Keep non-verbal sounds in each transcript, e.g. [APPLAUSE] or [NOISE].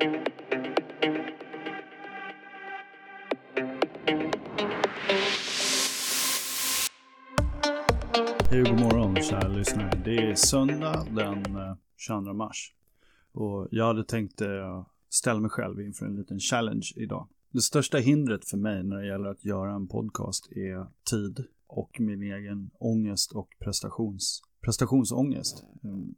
Hej och god morgon kära lyssnare. Det är söndag den eh, 22 mars. Och jag hade tänkt eh, ställa mig själv inför en liten challenge idag. Det största hindret för mig när det gäller att göra en podcast är tid och min egen ångest och prestations, prestationsångest. Mm.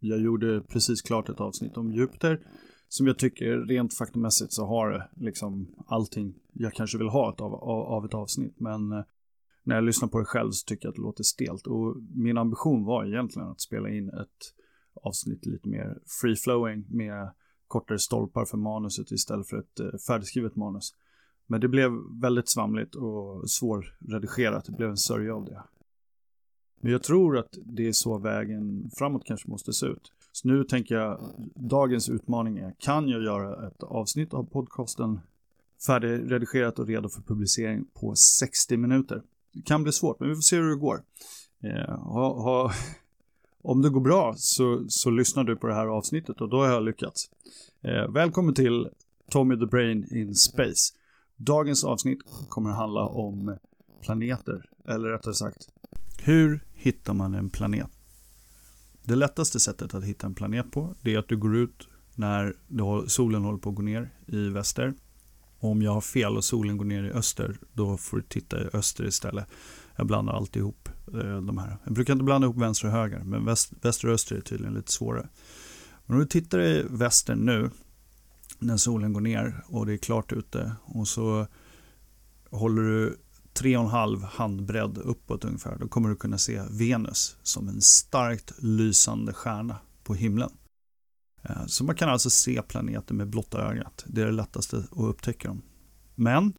Jag gjorde precis klart ett avsnitt om Jupiter som jag tycker rent faktamässigt så har det liksom allting jag kanske vill ha av, av ett avsnitt. Men eh, när jag lyssnar på det själv så tycker jag att det låter stelt. Och min ambition var egentligen att spela in ett avsnitt lite mer free-flowing med kortare stolpar för manuset istället för ett eh, färdigskrivet manus. Men det blev väldigt svamligt och svårredigerat. Det blev en sörja av det. Men jag tror att det är så vägen framåt kanske måste se ut. Så nu tänker jag, dagens utmaning är, kan jag göra ett avsnitt av podcasten färdigredigerat och redo för publicering på 60 minuter? Det kan bli svårt, men vi får se hur det går. Eh, ha, ha, [LAUGHS] om det går bra så, så lyssnar du på det här avsnittet och då har jag lyckats. Eh, välkommen till Tommy the Brain in Space. Dagens avsnitt kommer handla om planeter, eller rättare sagt, hur hittar man en planet? Det lättaste sättet att hitta en planet på, det är att du går ut när solen håller på att gå ner i väster. om jag har fel och solen går ner i öster, då får du titta i öster istället. Jag blandar alltid ihop eh, de här. Jag brukar inte blanda ihop vänster och höger, men väst, väster och öster är tydligen lite svårare. Men om du tittar i väster nu, när solen går ner och det är klart ute och så håller du 3,5 handbredd uppåt ungefär, då kommer du kunna se Venus som en starkt lysande stjärna på himlen. Eh, så man kan alltså se planeter med blotta ögat. Det är det lättaste att upptäcka dem. Men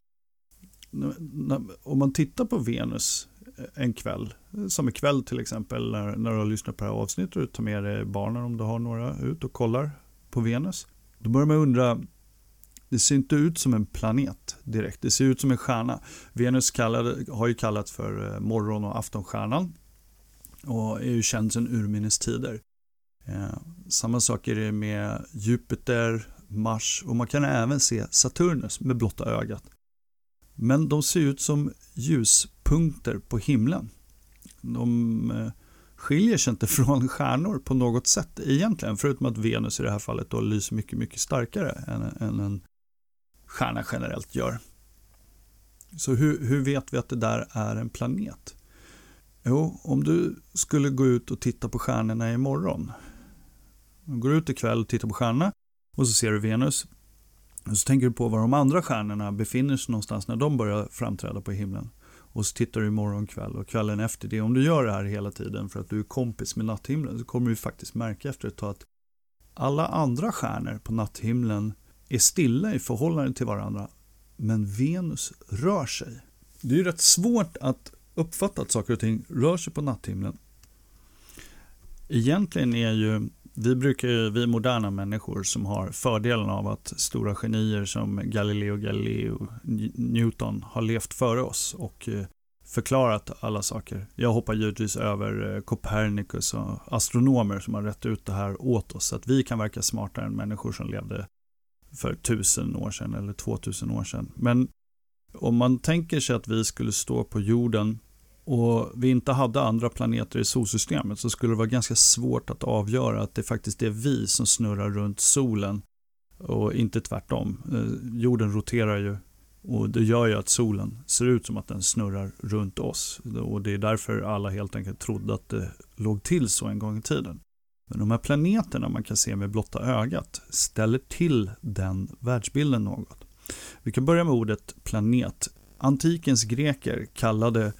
om man tittar på Venus eh, en kväll, som ikväll till exempel när, när du har lyssnat på det här avsnittet och tar med dig barnen om du har några ut och kollar på Venus. Då börjar man undra, det ser inte ut som en planet direkt, det ser ut som en stjärna. Venus kallade, har ju kallats för eh, morgon och aftonstjärnan och är ju känd sedan urminnes tider. Eh, samma sak är det med Jupiter, Mars och man kan även se Saturnus med blotta ögat. Men de ser ut som ljuspunkter på himlen. De eh, skiljer sig inte [LAUGHS] från stjärnor på något sätt egentligen, förutom att Venus i det här fallet då lyser mycket, mycket starkare än, än en stjärna generellt gör. Så hur, hur vet vi att det där är en planet? Jo, om du skulle gå ut och titta på stjärnorna imorgon. Du går ut ikväll och tittar på stjärnorna och så ser du Venus. Och så tänker du på var de andra stjärnorna befinner sig någonstans när de börjar framträda på himlen. Och så tittar du imorgon kväll och kvällen efter det. Om du gör det här hela tiden för att du är kompis med natthimlen så kommer du faktiskt märka efter ett tag att alla andra stjärnor på natthimlen är stilla i förhållande till varandra. Men Venus rör sig. Det är ju rätt svårt att uppfatta att saker och ting rör sig på natthimlen. Egentligen är ju vi brukar ju, vi moderna människor som har fördelen av att stora genier som Galileo Galilei och Newton har levt före oss och eh, förklarat alla saker. Jag hoppar givetvis över eh, Copernicus och astronomer som har rätt ut det här åt oss så att vi kan verka smartare än människor som levde för tusen år sedan eller två tusen år sedan. Men om man tänker sig att vi skulle stå på jorden och vi inte hade andra planeter i solsystemet så skulle det vara ganska svårt att avgöra att det faktiskt är vi som snurrar runt solen och inte tvärtom. Eh, jorden roterar ju och det gör ju att solen ser ut som att den snurrar runt oss och det är därför alla helt enkelt trodde att det låg till så en gång i tiden. Men de här planeterna man kan se med blotta ögat ställer till den världsbilden något. Vi kan börja med ordet planet. Antikens greker kallade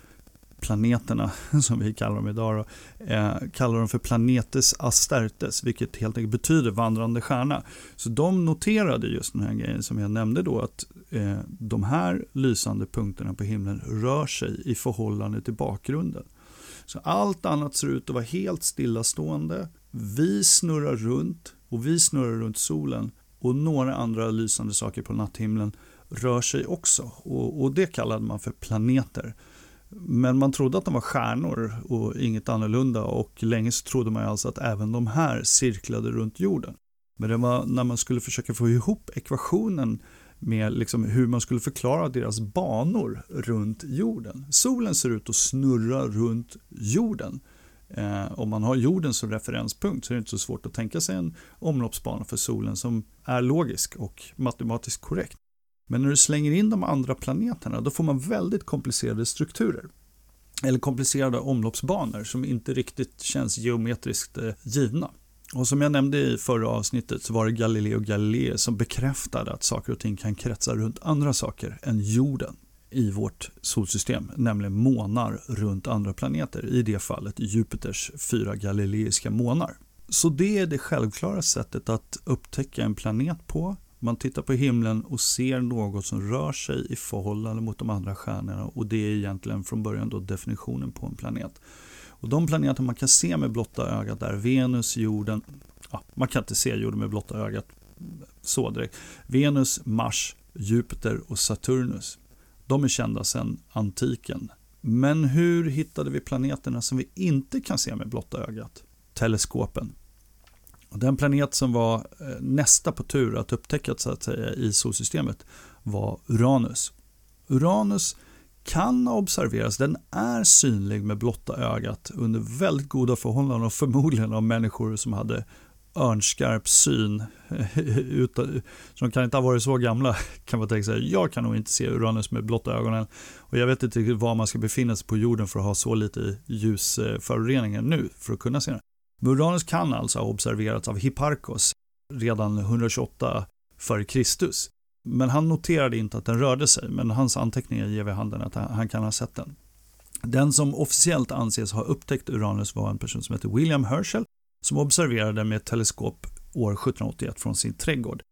planeterna, [LAUGHS] som vi kallar dem idag, då, eh, kallar dem för planetes astertes, vilket helt enkelt betyder vandrande stjärna. Så de noterade just den här grejen som jag nämnde då, att eh, de här lysande punkterna på himlen rör sig i förhållande till bakgrunden. Så allt annat ser ut att vara helt stillastående. Vi snurrar runt och vi snurrar runt solen och några andra lysande saker på natthimlen rör sig också och, och det kallade man för planeter. Men man trodde att de var stjärnor och inget annorlunda och länge så trodde man alltså att även de här cirklade runt jorden. Men det var när man skulle försöka få ihop ekvationen med liksom hur man skulle förklara deras banor runt jorden. Solen ser ut att snurra runt jorden. Eh, om man har jorden som referenspunkt så är det inte så svårt att tänka sig en omloppsbana för solen som är logisk och matematiskt korrekt. Men när du slänger in de andra planeterna då får man väldigt komplicerade strukturer. Eller komplicerade omloppsbanor som inte riktigt känns geometriskt eh, givna. Och som jag nämnde i förra avsnittet så var det Galileo Galilei som bekräftade att saker och ting kan kretsa runt andra saker än jorden i vårt solsystem, nämligen månar runt andra planeter, i det fallet Jupiters fyra galileiska månar. Så det är det självklara sättet att upptäcka en planet på. Man tittar på himlen och ser något som rör sig i förhållande mot de andra stjärnorna och det är egentligen från början då definitionen på en planet. Och de planeter man kan se med blotta ögat är Venus, jorden, ja, man kan inte se jorden med blotta ögat så direkt. Venus, Mars, Jupiter och Saturnus. De är kända sedan antiken. Men hur hittade vi planeterna som vi inte kan se med blotta ögat? Teleskopen. Den planet som var eh, nästa på tur att upptäckas så att säga, i solsystemet var Uranus. Uranus kan observeras, den är synlig med blotta ögat under väldigt goda förhållanden och förmodligen av människor som hade örnskarp syn. [LAUGHS] Så de kan inte ha varit så gamla kan man tänka sig. Jag kan nog inte se Uranus med blotta ögonen. Och jag vet inte riktigt var man ska befinna sig på jorden för att ha så lite ljusföroreningar nu för att kunna se den. Men Uranus kan alltså ha observerats av Hipparchos redan 128 f.Kr. Men han noterade inte att den rörde sig, men hans anteckningar ger vid handen att han kan ha sett den. Den som officiellt anses ha upptäckt Uranus var en person som heter William Herschel som observerade med ett teleskop år 1781 från sin trädgård.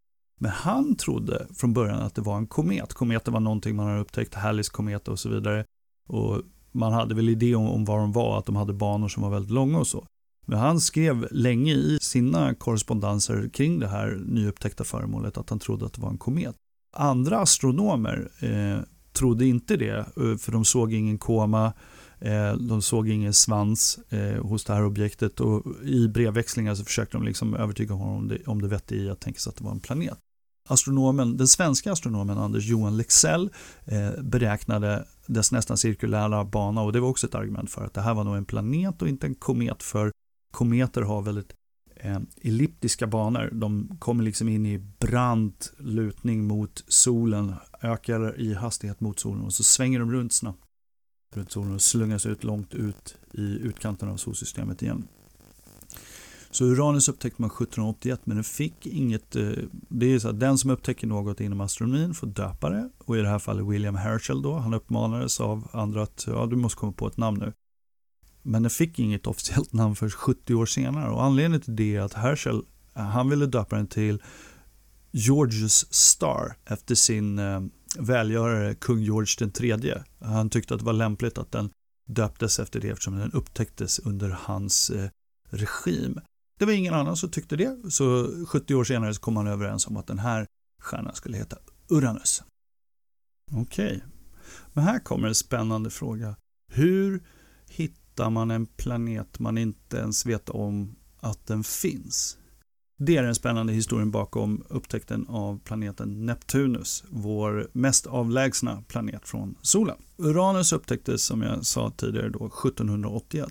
Men han trodde från början att det var en komet. Kometer var någonting man hade upptäckt, Halleys komet och så vidare. Och man hade väl idé om, om var de var, att de hade banor som var väldigt långa och så. Men han skrev länge i sina korrespondenser kring det här nyupptäckta föremålet att han trodde att det var en komet. Andra astronomer eh, trodde inte det, eh, för de såg ingen koma, Eh, de såg ingen svans eh, hos det här objektet och i brevväxlingar så försökte de liksom övertyga honom om det, om det vettiga i att tänka sig att det var en planet. Astronomen, den svenska astronomen Anders Johan Lexell eh, beräknade dess nästan cirkulära bana och det var också ett argument för att det här var nog en planet och inte en komet för kometer har väldigt elliptiska banor. De kommer liksom in i brant lutning mot solen, ökar i hastighet mot solen och så svänger de runt snabbt runt solen och slungas ut långt ut i utkanten av solsystemet igen. Så Uranus upptäckte man 1781 men den fick inget, eh, det är så att den som upptäcker något inom astronomin får döpa det och i det här fallet William Herschel då, han uppmanades av andra att ja, du måste komma på ett namn nu. Men den fick inget officiellt namn för 70 år senare och anledningen till det är att Herschel, eh, han ville döpa den till Georges Star efter sin eh, välgörare kung George III. Han tyckte att det var lämpligt att den döptes efter det eftersom den upptäcktes under hans eh, regim. Det var ingen annan som tyckte det, så 70 år senare så kom man överens om att den här stjärnan skulle heta Uranus. Okej, okay. men här kommer en spännande fråga. Hur hittar man en planet man inte ens vet om att den finns? Det är den spännande historien bakom upptäckten av planeten Neptunus, vår mest avlägsna planet från solen. Uranus upptäcktes som jag sa tidigare då 1781.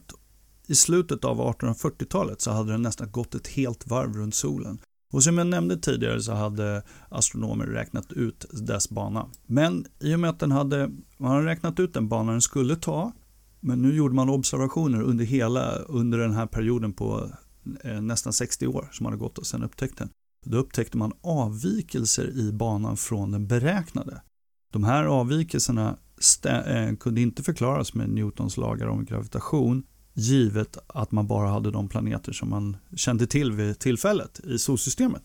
I slutet av 1840-talet så hade den nästan gått ett helt varv runt solen. Och som jag nämnde tidigare så hade astronomer räknat ut dess bana. Men i och med att den hade, man hade räknat ut den bana den skulle ta, men nu gjorde man observationer under hela, under den här perioden på Eh, nästan 60 år som hade gått och sen upptäckte den. Då upptäckte man avvikelser i banan från den beräknade. De här avvikelserna eh, kunde inte förklaras med Newtons lagar om gravitation givet att man bara hade de planeter som man kände till vid tillfället i solsystemet.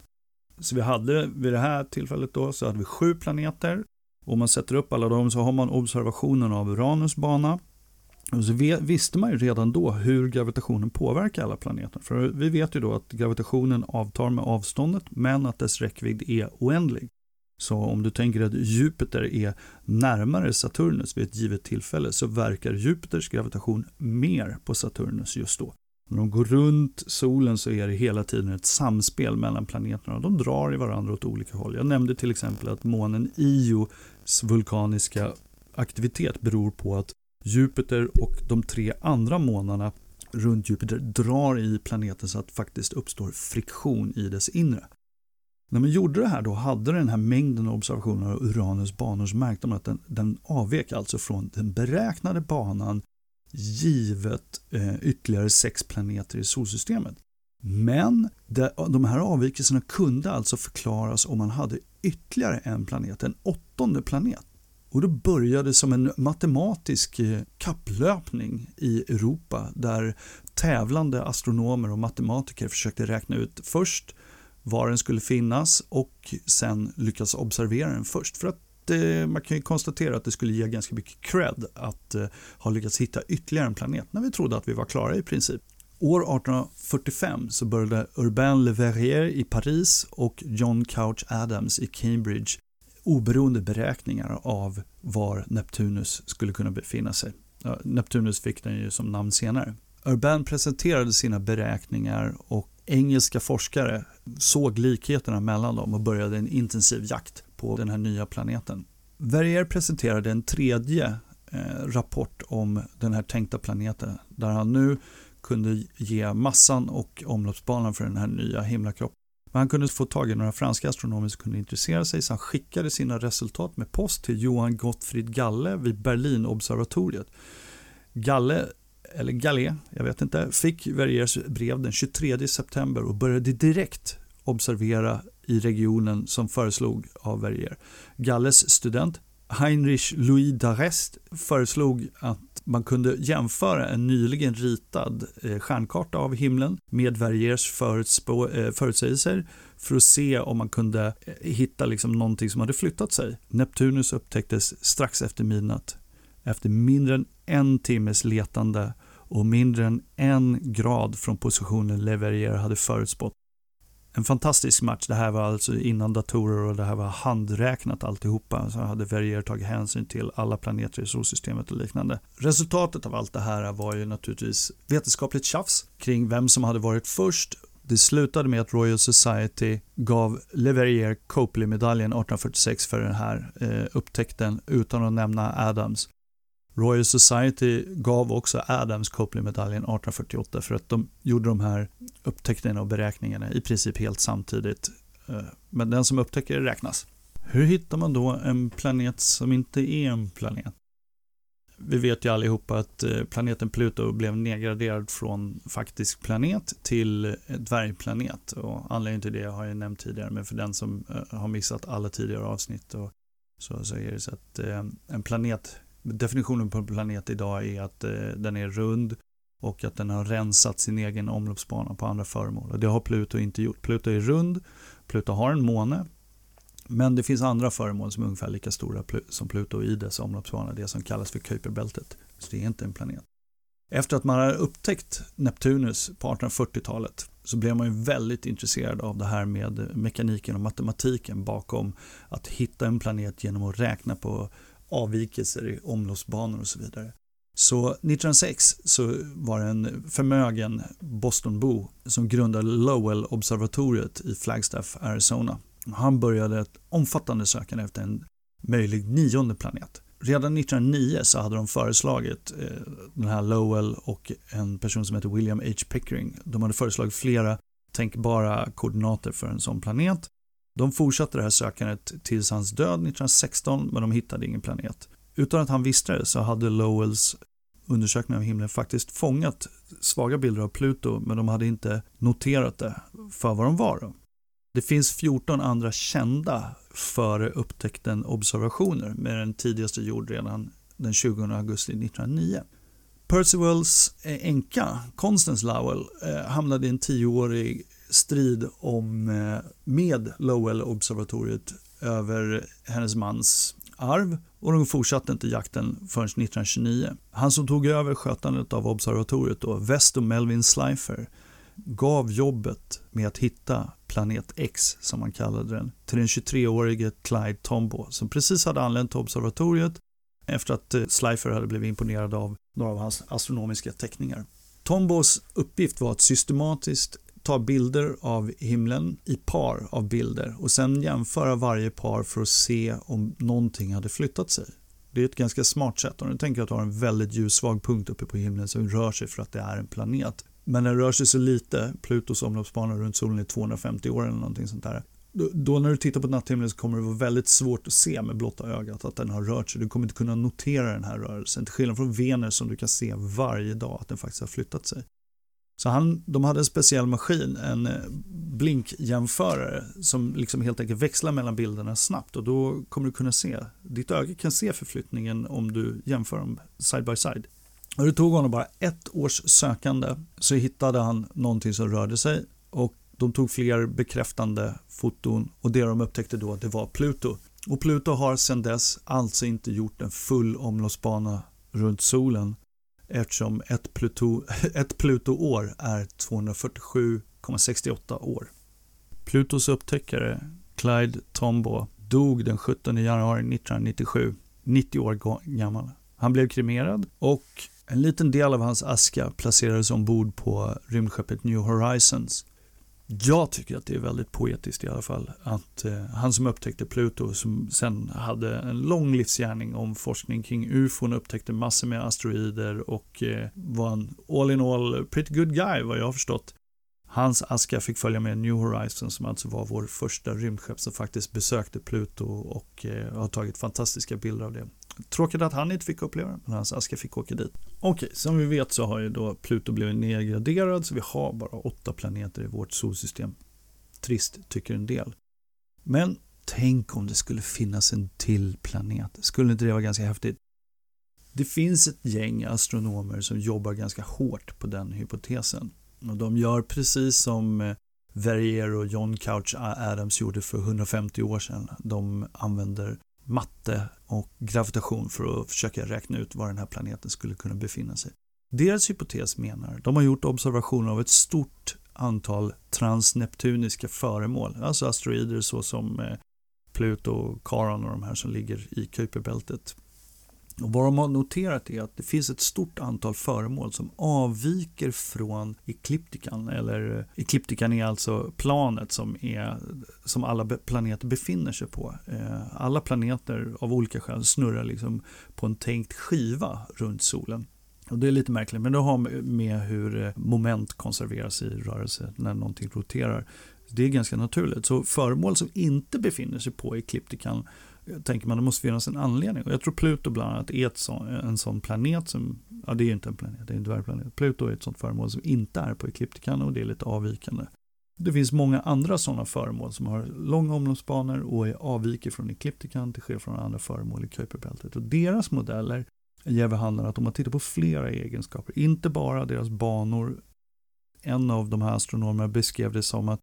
Så vi hade vid det här tillfället då så hade vi sju planeter. Om man sätter upp alla dem så har man observationen av Uranus bana och så visste man ju redan då hur gravitationen påverkar alla planeter. För vi vet ju då att gravitationen avtar med avståndet men att dess räckvidd är oändlig. Så om du tänker att Jupiter är närmare Saturnus vid ett givet tillfälle så verkar Jupiters gravitation mer på Saturnus just då. När de går runt solen så är det hela tiden ett samspel mellan planeterna. De drar i varandra åt olika håll. Jag nämnde till exempel att månen Ios vulkaniska aktivitet beror på att Jupiter och de tre andra månarna runt Jupiter drar i planeten så att det faktiskt uppstår friktion i dess inre. När man gjorde det här då hade den här mängden observationer av Uranus banor så märkte man att den, den avvek alltså från den beräknade banan givet eh, ytterligare sex planeter i solsystemet. Men de här avvikelserna kunde alltså förklaras om man hade ytterligare en planet, en åttonde planet. Och då började som en matematisk eh, kapplöpning i Europa där tävlande astronomer och matematiker försökte räkna ut först var den skulle finnas och sen lyckas observera den först. För att eh, man kan ju konstatera att det skulle ge ganska mycket cred att eh, ha lyckats hitta ytterligare en planet när vi trodde att vi var klara i princip. År 1845 så började Urbain Le Verrier i Paris och John Couch Adams i Cambridge oberoende beräkningar av var Neptunus skulle kunna befinna sig. Ja, Neptunus fick den ju som namn senare. Urban presenterade sina beräkningar och engelska forskare såg likheterna mellan dem och började en intensiv jakt på den här nya planeten. Verrier presenterade en tredje eh, rapport om den här tänkta planeten där han nu kunde ge massan och omloppsbanan för den här nya himlakroppen. Men han kunde få tag i några franska astronomer som kunde intressera sig så han skickade sina resultat med post till Johan Gottfried Galle vid Berlinobservatoriet. Galle eller Galle, jag vet inte, fick Verriers brev den 23 september och började direkt observera i regionen som föreslog av Verrier. Galles student Heinrich Louis d'Arrest föreslog att man kunde jämföra en nyligen ritad eh, stjärnkarta av himlen med Verriers eh, förutsägelser för att se om man kunde eh, hitta liksom någonting som hade flyttat sig. Neptunus upptäcktes strax efter midnatt. Efter mindre än en timmes letande och mindre än en grad från positionen Leverrier hade förutspått. En fantastisk match. Det här var alltså innan datorer och det här var handräknat alltihopa. Så hade Verrier tagit hänsyn till alla planeter i solsystemet och liknande. Resultatet av allt det här var ju naturligtvis vetenskapligt tjafs kring vem som hade varit först det slutade med att Royal Society gav Leverrier Copley-medaljen 1846 för den här eh, upptäckten utan att nämna Adams. Royal Society gav också Adams Copley-medaljen 1848 för att de gjorde de här upptäckterna och beräkningarna i princip helt samtidigt. Eh, men den som upptäcker det räknas. Hur hittar man då en planet som inte är en planet? Vi vet ju allihopa att eh, planeten Pluto blev nedgraderad från faktisk planet till dvärgplanet. Och anledningen till det har jag nämnt tidigare, men för den som eh, har missat alla tidigare avsnitt och så, så är det så att en planet definitionen på en planet idag är att eh, den är rund och att den har rensat sin egen omloppsbana på andra föremål. Och det har Pluto inte gjort. Pluto är rund, Pluto har en måne, men det finns andra föremål som är ungefär lika stora som Pluto i dess omloppsbana, det som kallas för Kuiperbältet. Så det är inte en planet. Efter att man har upptäckt Neptunus på 1840-talet så blev man ju väldigt intresserad av det här med mekaniken och matematiken bakom att hitta en planet genom att räkna på avvikelser i omloppsbanor och så vidare. Så 1906 så var det en förmögen Bostonbo som grundade Lowell-observatoriet i Flagstaff, Arizona. Han började ett omfattande sökande efter en möjlig nionde planet. Redan 1909 så hade de föreslagit eh, den här Lowell och en person som heter William H. Pickering. De hade föreslagit flera tänkbara koordinater för en sån planet de fortsatte det här sökandet tills hans död 1916 men de hittade ingen planet. Utan att han visste det så hade Lowells undersökning av himlen faktiskt fångat svaga bilder av Pluto men de hade inte noterat det för vad de var. Det finns 14 andra kända före upptäckten observationer med den tidigaste gjord redan den 20 augusti 1909. Percivals änka, Constance Lowell, eh, hamnade i en tioårig strid om, eh, med Lowell-observatoriet över hennes mans arv och de fortsatte inte jakten förrän 1929. Han som tog över skötandet av observatoriet då, Vesto Melvin Slifer, gav jobbet med att hitta planet X, som man kallade den, till den 23-årige Clyde Tombaugh som precis hade anlänt till observatoriet efter att eh, Slifer hade blivit imponerad av några av hans astronomiska teckningar. Tombos uppgift var att systematiskt ta bilder av himlen i par av bilder och sen jämföra varje par för att se om någonting hade flyttat sig. Det är ett ganska smart sätt. Om du tänker att du har en väldigt ljussvag punkt uppe på himlen som rör sig för att det är en planet. Men den rör sig så lite, Plutos omloppsbana runt solen är 250 år eller någonting sånt där. Då, när du tittar på natthimlen så kommer det vara väldigt svårt att se med blotta ögat att den har rört sig. Du kommer inte kunna notera den här rörelsen. Till skillnad från Venus som du kan se varje dag att den faktiskt har flyttat sig. Så han, de hade en speciell maskin, en eh, blinkjämförare som liksom helt enkelt växlar mellan bilderna snabbt och då kommer du kunna se, ditt öga kan se förflyttningen om du jämför dem side by side. Och det tog honom bara ett års sökande så hittade han någonting som rörde sig och de tog fler bekräftande foton och det de upptäckte då det var Pluto. Och Pluto har sedan dess alltså inte gjort en full omloppsbana runt solen eftersom ett, Pluto, [LAUGHS] ett Pluto-år är 247,68 år. Plutos upptäckare Clyde Tombaugh dog den 17 januari 1997, 90 år gammal. Han blev kremerad och en liten del av hans aska placerades ombord på rymdskeppet New Horizons jag tycker att det är väldigt poetiskt i alla fall. Att eh, han som upptäckte Pluto, som sen hade en lång livsgärning om forskning kring ufon, upptäckte massor med asteroider och eh, var en all in all pretty good guy vad jag har förstått. Hans aska fick följa med New Horizons som alltså var vår första rymdskepp som faktiskt besökte Pluto och eh, har tagit fantastiska bilder av det. Tråkigt att han inte fick uppleva det, men hans aska fick åka dit. Okej, som vi vet så har ju då Pluto blivit nedgraderad så vi har bara åtta planeter i vårt solsystem. Trist, tycker en del. Men tänk om det skulle finnas en till planet. Skulle inte det vara ganska häftigt? Det finns ett gäng astronomer som jobbar ganska hårt på den hypotesen. Och de gör precis som eh, Verrier och John Couch Adams gjorde för 150 år sedan. De använder matte och gravitation för att försöka räkna ut var den här planeten skulle kunna befinna sig. Deras hypotes menar, de har gjort observationer av ett stort antal transneptuniska föremål, alltså asteroider såsom eh, Pluto, Charon och de här som ligger i Kuiperbältet. Och vad de har noterat är att det finns ett stort antal föremål som avviker från ekliptikan. Eller eh, ekliptikan är alltså planet som, är, som alla planeter befinner sig på. Eh, alla planeter av olika skäl snurrar liksom på en tänkt skiva runt solen. Och Det är lite märkligt, men det har med hur eh, moment konserveras i rörelse när någonting roterar. Det är ganska naturligt. Så föremål som inte befinner sig på ekliptikan tänker man det måste finnas en anledning. Och jag tror Pluto bland annat är ett en sån planet som, ja det är ju inte en planet, det är en dvärgplanet. Pluto är ett sånt föremål som inte är på ekliptikan och det är lite avvikande. Det finns många andra sådana föremål som har långa omloppsbanor och är avviker från ekliptikan till skillnad från andra föremål i Kuiperbältet. Och deras modeller ger vid handen att om man tittar på flera egenskaper, inte bara deras banor. En av de här astronomerna beskrev det som att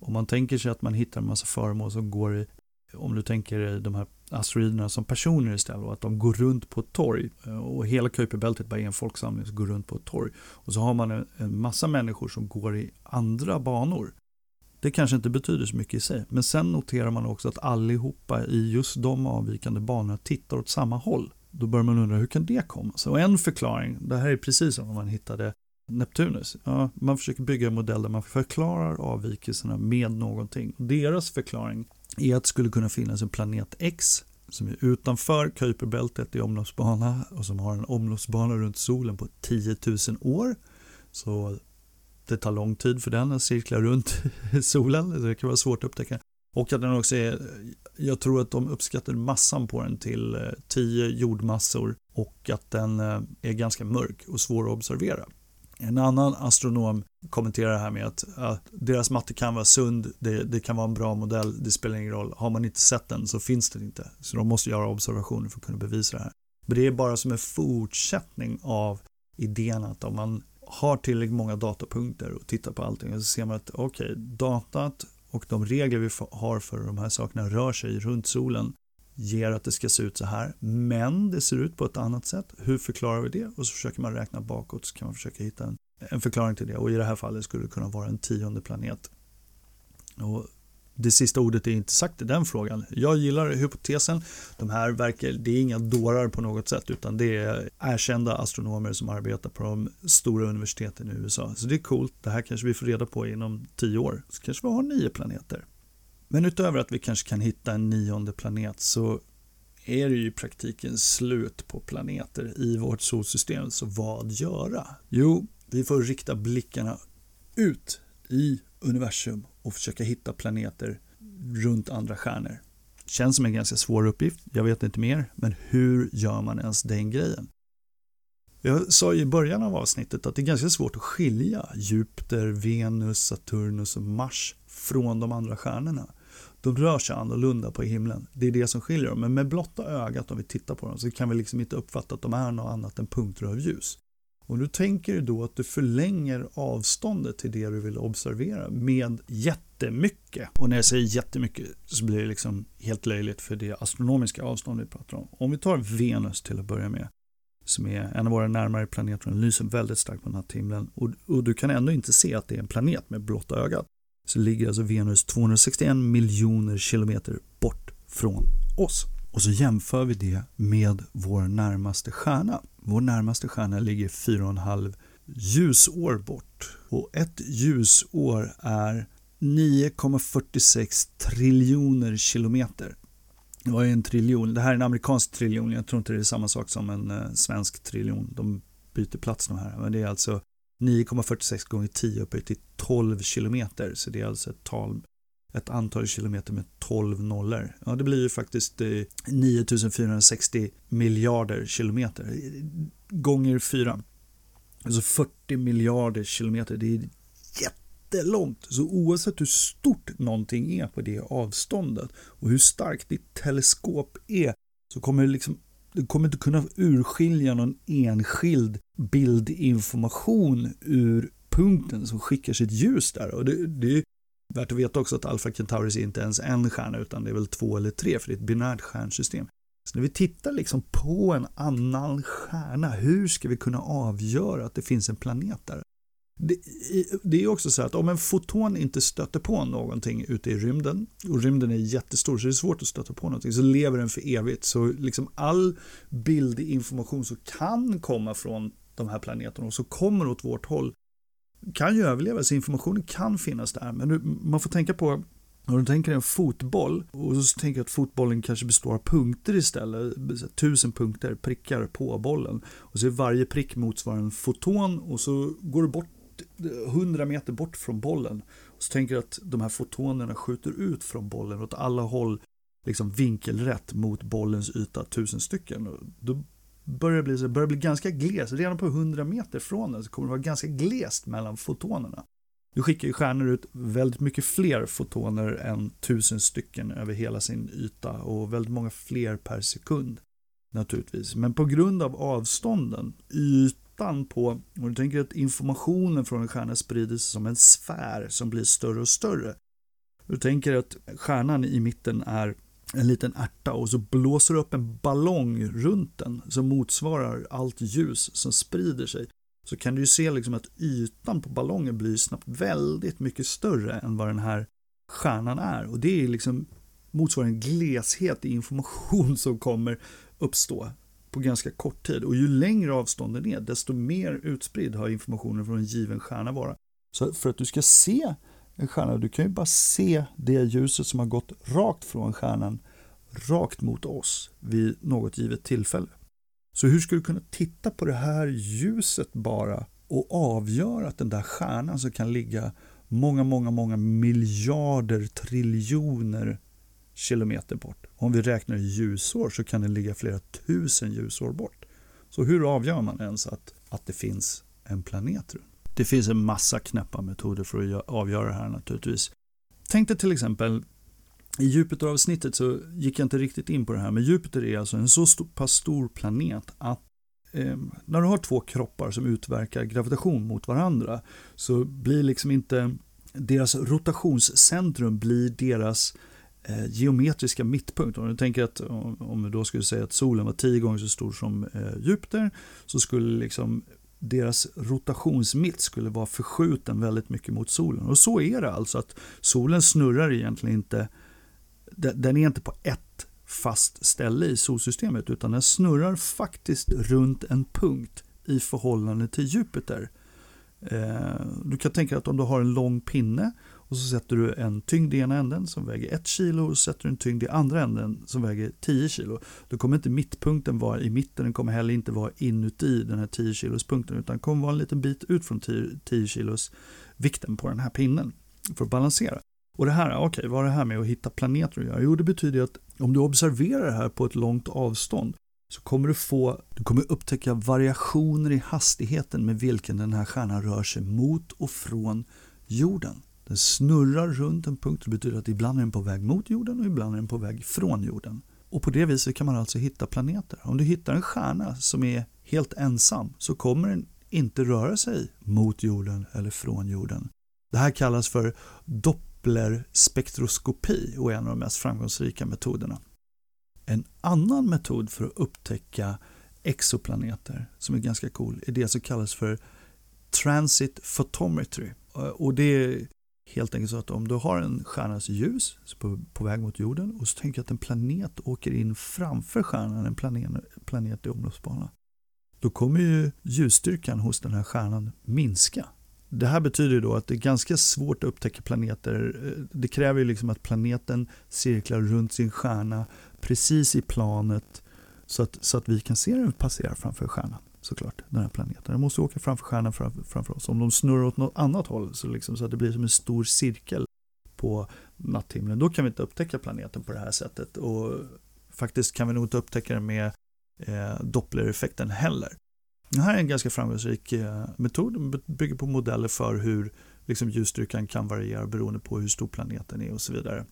om man tänker sig att man hittar en massa föremål som går i om du tänker dig de här asteroiderna som personer istället och att de går runt på ett torg eh, och hela Kuiperbältet bara är en folksamling som går runt på ett torg och så har man en, en massa människor som går i andra banor. Det kanske inte betyder så mycket i sig, men sen noterar man också att allihopa i just de avvikande banorna tittar åt samma håll. Då börjar man undra hur kan det komma sig? Och en förklaring, det här är precis som om man hittade Neptunus. Ja, man försöker bygga en modell där man förklarar avvikelserna med någonting. Deras förklaring är att det skulle kunna finnas en planet X som är utanför Kuiperbältet i omloppsbana och som har en omloppsbana runt solen på 10 000 år. Så det tar lång tid för den att cirkla runt [LAUGHS] solen, det kan vara svårt att upptäcka. Och att den också är, jag tror att de uppskattade massan på den till eh, 10 jordmassor och att den eh, är ganska mörk och svår att observera. En annan astronom kommenterar det här med att, att deras matte kan vara sund, det, det, kan vara en bra modell, det spelar ingen roll. Har man inte sett den så finns den inte. Så de måste göra observationer för att kunna bevisa det här. Men det är bara som en fortsättning av idén att om man har tillräckligt många datapunkter och tittar på allting och så ser man att okej, okay, datat och de regler vi har för de här sakerna rör sig runt solen ger att det ska se ut så här, men det ser ut på ett annat sätt. Hur förklarar vi det? Och så försöker man räkna bakåt så kan man försöka hitta en, en förklaring till det. Och i det här fallet skulle det kunna vara en tionde planet. Och det sista ordet är inte sagt i den frågan. Jag gillar hypotesen. De här verkar, det är inga dårar på något sätt utan det är erkända astronomer som arbetar på de stora universiteten i USA. Så det är coolt. Det här kanske vi får reda på inom tio år. Så kanske vi har nio planeter. Men utöver att vi kanske kan hitta en nionde planet så är det ju i praktiken slut på planeter i vårt solsystem. Så vad göra? Jo, vi får rikta blickarna ut i universum och försöka hitta planeter runt andra stjärnor. Känns som en ganska svår uppgift, jag vet inte mer, men hur gör man ens den grejen? Jag sa i början av avsnittet att det är ganska svårt att skilja Jupiter, Venus, Saturnus och Mars från de andra stjärnorna. De rör sig annorlunda på himlen. Det är det som skiljer dem. Men med blotta ögat om vi tittar på dem så kan vi liksom inte uppfatta att de är något annat än punkter av ljus. Och du tänker då att du förlänger avståndet till det du vill observera med jättemycket. Och när jag säger jättemycket så blir det liksom helt löjligt för det astronomiska avstånd vi pratar om. Om vi tar Venus till att börja med som är en av våra närmare planeter. Den lyser väldigt starkt på natthimlen och, och du kan ändå inte se att det är en planet med blotta ögat. Så ligger alltså Venus 261 miljoner kilometer bort från oss. Och så jämför vi det med vår närmaste stjärna. Vår närmaste stjärna ligger 4,5 ljusår bort. Och ett ljusår är 9,46 triljoner kilometer. Det var ju en triljon? Det här är en amerikansk triljon. Jag tror inte det är samma sak som en eh, svensk triljon. De byter plats de här. Men det är alltså 9,46 gånger 10 upphöjt till 12 kilometer. Så det är alltså ett tal ett antal kilometer med 12 nollor. Ja, det blir ju faktiskt eh, 9460 miljarder kilometer gånger 4. Alltså 40 miljarder kilometer. Det är jättelångt. Så oavsett hur stort någonting är på det avståndet och hur starkt ditt teleskop är så kommer det liksom du kommer inte kunna urskilja någon enskild bildinformation ur punkten som skickar sitt ljus där. Och det, det, Värt att veta också att Alpha Centauri är inte ens en stjärna utan det är väl två eller tre för det är ett binärt stjärnsystem. Så när vi tittar liksom på en annan stjärna, hur ska vi kunna avgöra att det finns en planet där? Det, det är också så att om en foton inte stöter på någonting ute i rymden och rymden är jättestor så är det svårt att stöta på någonting så lever den för evigt. Så liksom all bildinformation som kan komma från de här planeterna och som kommer åt vårt håll kan ju överleva, så informationen kan finnas där. Men du, man får tänka på om du tänker en fotboll och så tänker jag att fotbollen kanske består av punkter istället. Tusen punkter, prickar på bollen. Och så är varje prick motsvarar en foton och så går du bort 100 meter bort från bollen. Och så tänker du att de här fotonerna skjuter ut från bollen åt alla håll liksom vinkelrätt mot bollens yta, tusen stycken. Då börjar bli, så börjar bli ganska glest. Redan på 100 meter från den så kommer det vara ganska glest mellan fotonerna. Nu skickar ju stjärnor ut väldigt mycket fler fotoner än tusen stycken över hela sin yta och väldigt många fler per sekund naturligtvis. Men på grund av avstånden, ytan på, om du tänker att informationen från en stjärna sprider sig som en sfär som blir större och större. Du tänker att stjärnan i mitten är en liten ärta och så blåser du upp en ballong runt den som motsvarar allt ljus som sprider sig. Så kan du ju se liksom att ytan på ballongen blir snabbt väldigt mycket större än vad den här stjärnan är. Och det är liksom motsvarar en gleshet i information som kommer uppstå på ganska kort tid. Och ju längre avstånden är, desto mer utspridd har informationen från en given stjärna vara. Så för att du ska se en stjärna. Du kan ju bara se det ljuset som har gått rakt från stjärnan rakt mot oss vid något givet tillfälle. Så hur ska du kunna titta på det här ljuset bara och avgöra att den där stjärnan som kan ligga många, många, många miljarder triljoner kilometer bort. Om vi räknar ljusår så kan den ligga flera tusen ljusår bort. Så hur avgör man ens att, att det finns en planet runt? Det finns en massa knäppa metoder för att avgöra det här naturligtvis. Tänk dig till exempel i Jupiter-avsnittet så gick jag inte riktigt in på det här, men Jupiter är alltså en så stor, pass stor planet att eh, när du har två kroppar som utverkar gravitation mot varandra så blir liksom inte deras rotationscentrum blir deras eh, geometriska mittpunkt. Om du tänker att om, om då skulle säga att solen var tio gånger så stor som eh, Jupiter så skulle liksom deras rotationsmitt skulle vara förskjuten väldigt mycket mot solen. Och så är det alltså att solen snurrar egentligen inte, den är inte på ett fast ställe i solsystemet utan den snurrar faktiskt runt en punkt i förhållande till Jupiter. Eh, du kan tänka dig att om du har en lång pinne och så sätter du en tyngd i ena änden som väger 1 kilo och så sätter du en tyngd i andra änden som väger 10 kilo. Då kommer inte mittpunkten vara i mitten, den kommer heller inte vara inuti den här 10 kilos punkten utan kommer vara en liten bit ut från 10, 10 kilos vikten på den här pinnen för att balansera. Och det här, okej, okay, vad har det här med att hitta planeter att göra? Jo, det betyder att om du observerar det här på ett långt avstånd så kommer du få, du kommer upptäcka variationer i hastigheten med vilken den här stjärnan rör sig mot och från jorden. Den snurrar runt en punkt, det betyder att ibland är den på väg mot jorden och ibland är den på väg från jorden. Och på det viset kan man alltså hitta planeter. Om du hittar en stjärna som är helt ensam så kommer den inte röra sig mot jorden eller från jorden. Det här kallas för Dopplerspektroskopi och är en av de mest framgångsrika metoderna. En annan metod för att upptäcka exoplaneter som är ganska cool är det som kallas för Transit Photometry. Eh, och det är helt enkelt så att om du har en stjärnas ljus på, på väg mot jorden och så tänker att en planet åker in framför stjärnan, en planet, planet i omloppsbana. Då kommer ju ljusstyrkan hos den här stjärnan minska. Det här betyder då att det är ganska svårt att upptäcka planeter. Eh, det kräver ju liksom att planeten cirklar runt sin stjärna precis i planet så att, så att vi kan se den passera framför stjärnan såklart, den här planeten. Den måste åka framför stjärnan framför, framför oss. Om de snurrar åt något annat håll så, liksom, så att det blir som en stor cirkel på natthimlen, då kan vi inte upptäcka planeten på det här sättet. Och faktiskt kan vi nog inte upptäcka den med eh, Dopplereffekten heller. Det här är en ganska framgångsrik eh, metod, bygger på modeller för hur liksom, ljusstyrkan kan variera beroende på hur stor planeten är och så vidare.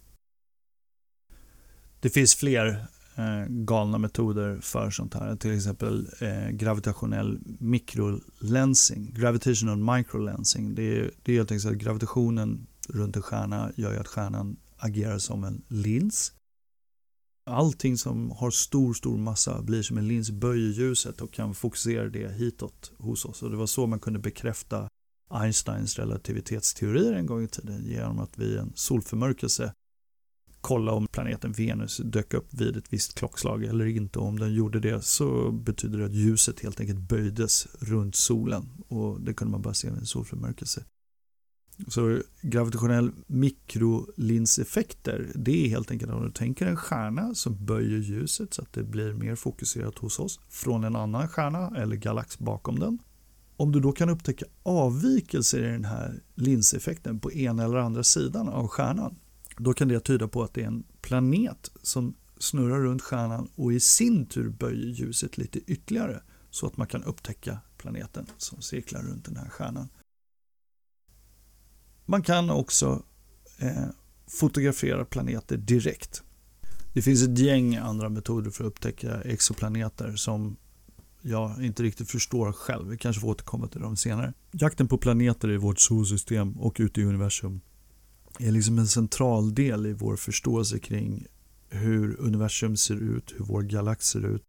Det finns fler eh, galna metoder för sånt här. Till exempel eh, gravitationell mikrolensing, gravitational microlensing. Det är, det är helt enkelt så att gravitationen runt en stjärna gör ju att stjärnan agerar som en lins. Allting som har stor, stor massa blir som en lins, böjer ljuset och kan fokusera det hitåt hos oss. Och det var så man kunde bekräfta Einsteins relativitetsteorier en gång i tiden genom att vid en solförmörkelse kolla om planeten Venus dök upp vid ett visst klockslag eller inte. Om den gjorde det så betyder det att ljuset helt enkelt böjdes runt solen och det kunde man bara se vid en solförmörkelse. Så gravitationell mikrolinseffekter, det är helt enkelt om du tänker en stjärna som böjer ljuset så att det blir mer fokuserat hos oss från en annan stjärna eller galax bakom den. Om du då kan upptäcka avvikelser i den här linseffekten på ena eller andra sidan av stjärnan då kan det tyda på att det är en planet som snurrar runt stjärnan och i sin tur böjer ljuset lite ytterligare så att man kan upptäcka planeten som cirklar runt den här stjärnan. Man kan också eh, fotografera planeter direkt. Det finns ett gäng andra metoder för att upptäcka exoplaneter som jag inte riktigt förstår själv. Vi kanske får återkomma till dem senare. Jakten på planeter i vårt solsystem och ute i universum är liksom en central del i vår förståelse kring hur universum ser ut, hur vår galax ser ut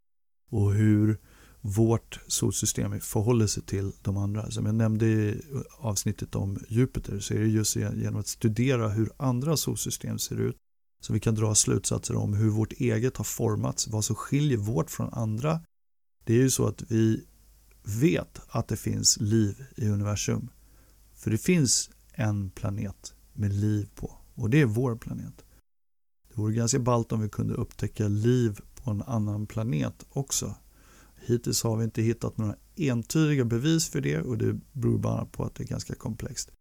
och hur vårt solsystem förhåller sig till de andra. Som jag nämnde i avsnittet om Jupiter så är det just genom att studera hur andra solsystem ser ut som vi kan dra slutsatser om hur vårt eget har formats, vad som skiljer vårt från andra. Det är ju så att vi vet att det finns liv i universum. För det finns en planet med liv på. Och det är vår planet. Det vore ganska ballt om vi kunde upptäcka liv på en annan planet också. Hittills har vi inte hittat några entydiga bevis för det och det beror bara på att det är ganska komplext.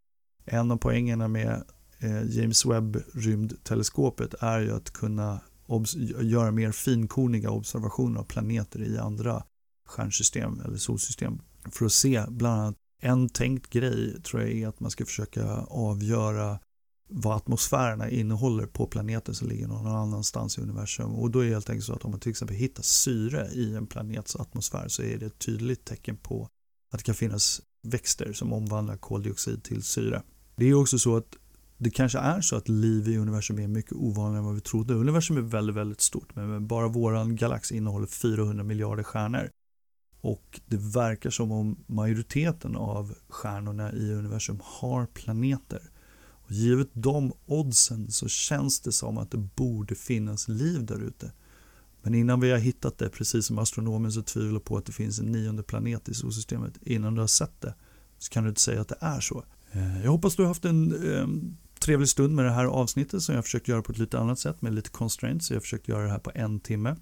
En av poängerna med eh, James Webb rymdteleskopet är ju att kunna göra mer finkorniga observationer av planeter i andra stjärnsystem eller solsystem för att se bland annat en tänkt grej tror jag är att man ska försöka avgöra vad atmosfärerna innehåller på planeten som ligger någon annanstans i universum. Och då är det helt enkelt så att om man till exempel hittar syre i en planets atmosfär så är det ett tydligt tecken på att det kan finnas växter som omvandlar koldioxid till syre. Det är också så att det kanske är så att liv i universum är mycket ovanligare än vad vi trodde. Universum är väldigt, väldigt stort men bara våran galax innehåller 400 miljarder stjärnor. Och det verkar som om majoriteten av stjärnorna i universum har planeter. Och givet de oddsen så känns det som att det borde finnas liv där ute. Men innan vi har hittat det, precis som astronomen så tvivlar på att det finns en nionde planet i solsystemet, innan du har sett det, så kan du inte säga att det är så. Eh, jag hoppas du har haft en eh, trevlig stund med det här avsnittet som jag försökt göra på ett lite annat sätt med lite constraints. Jag har försökt göra det här på en timme.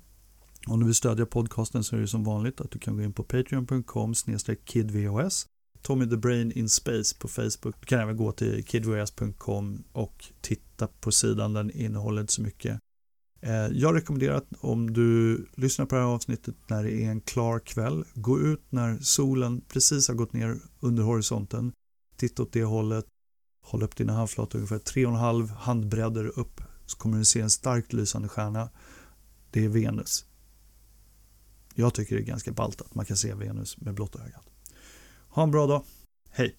Om du vill stödja podcasten så är det som vanligt att du kan gå in på patreon.com kidvhs Tommy the Brain in Space på Facebook. Du kan även gå till kidvhs.com och titta på sidan. Den innehåller inte så mycket. Eh, jag rekommenderar att om du lyssnar på det här avsnittet när det är en klar kväll, gå ut när solen precis har gått ner under horisonten. Titta åt det hållet. Håll upp dina handflator ungefär 3,5 handbredder upp så kommer du se en starkt lysande stjärna. Det är Venus. Jag tycker det är ganska ballt att man kan se Venus med blotta ögat. Ha en bra dag. Hej!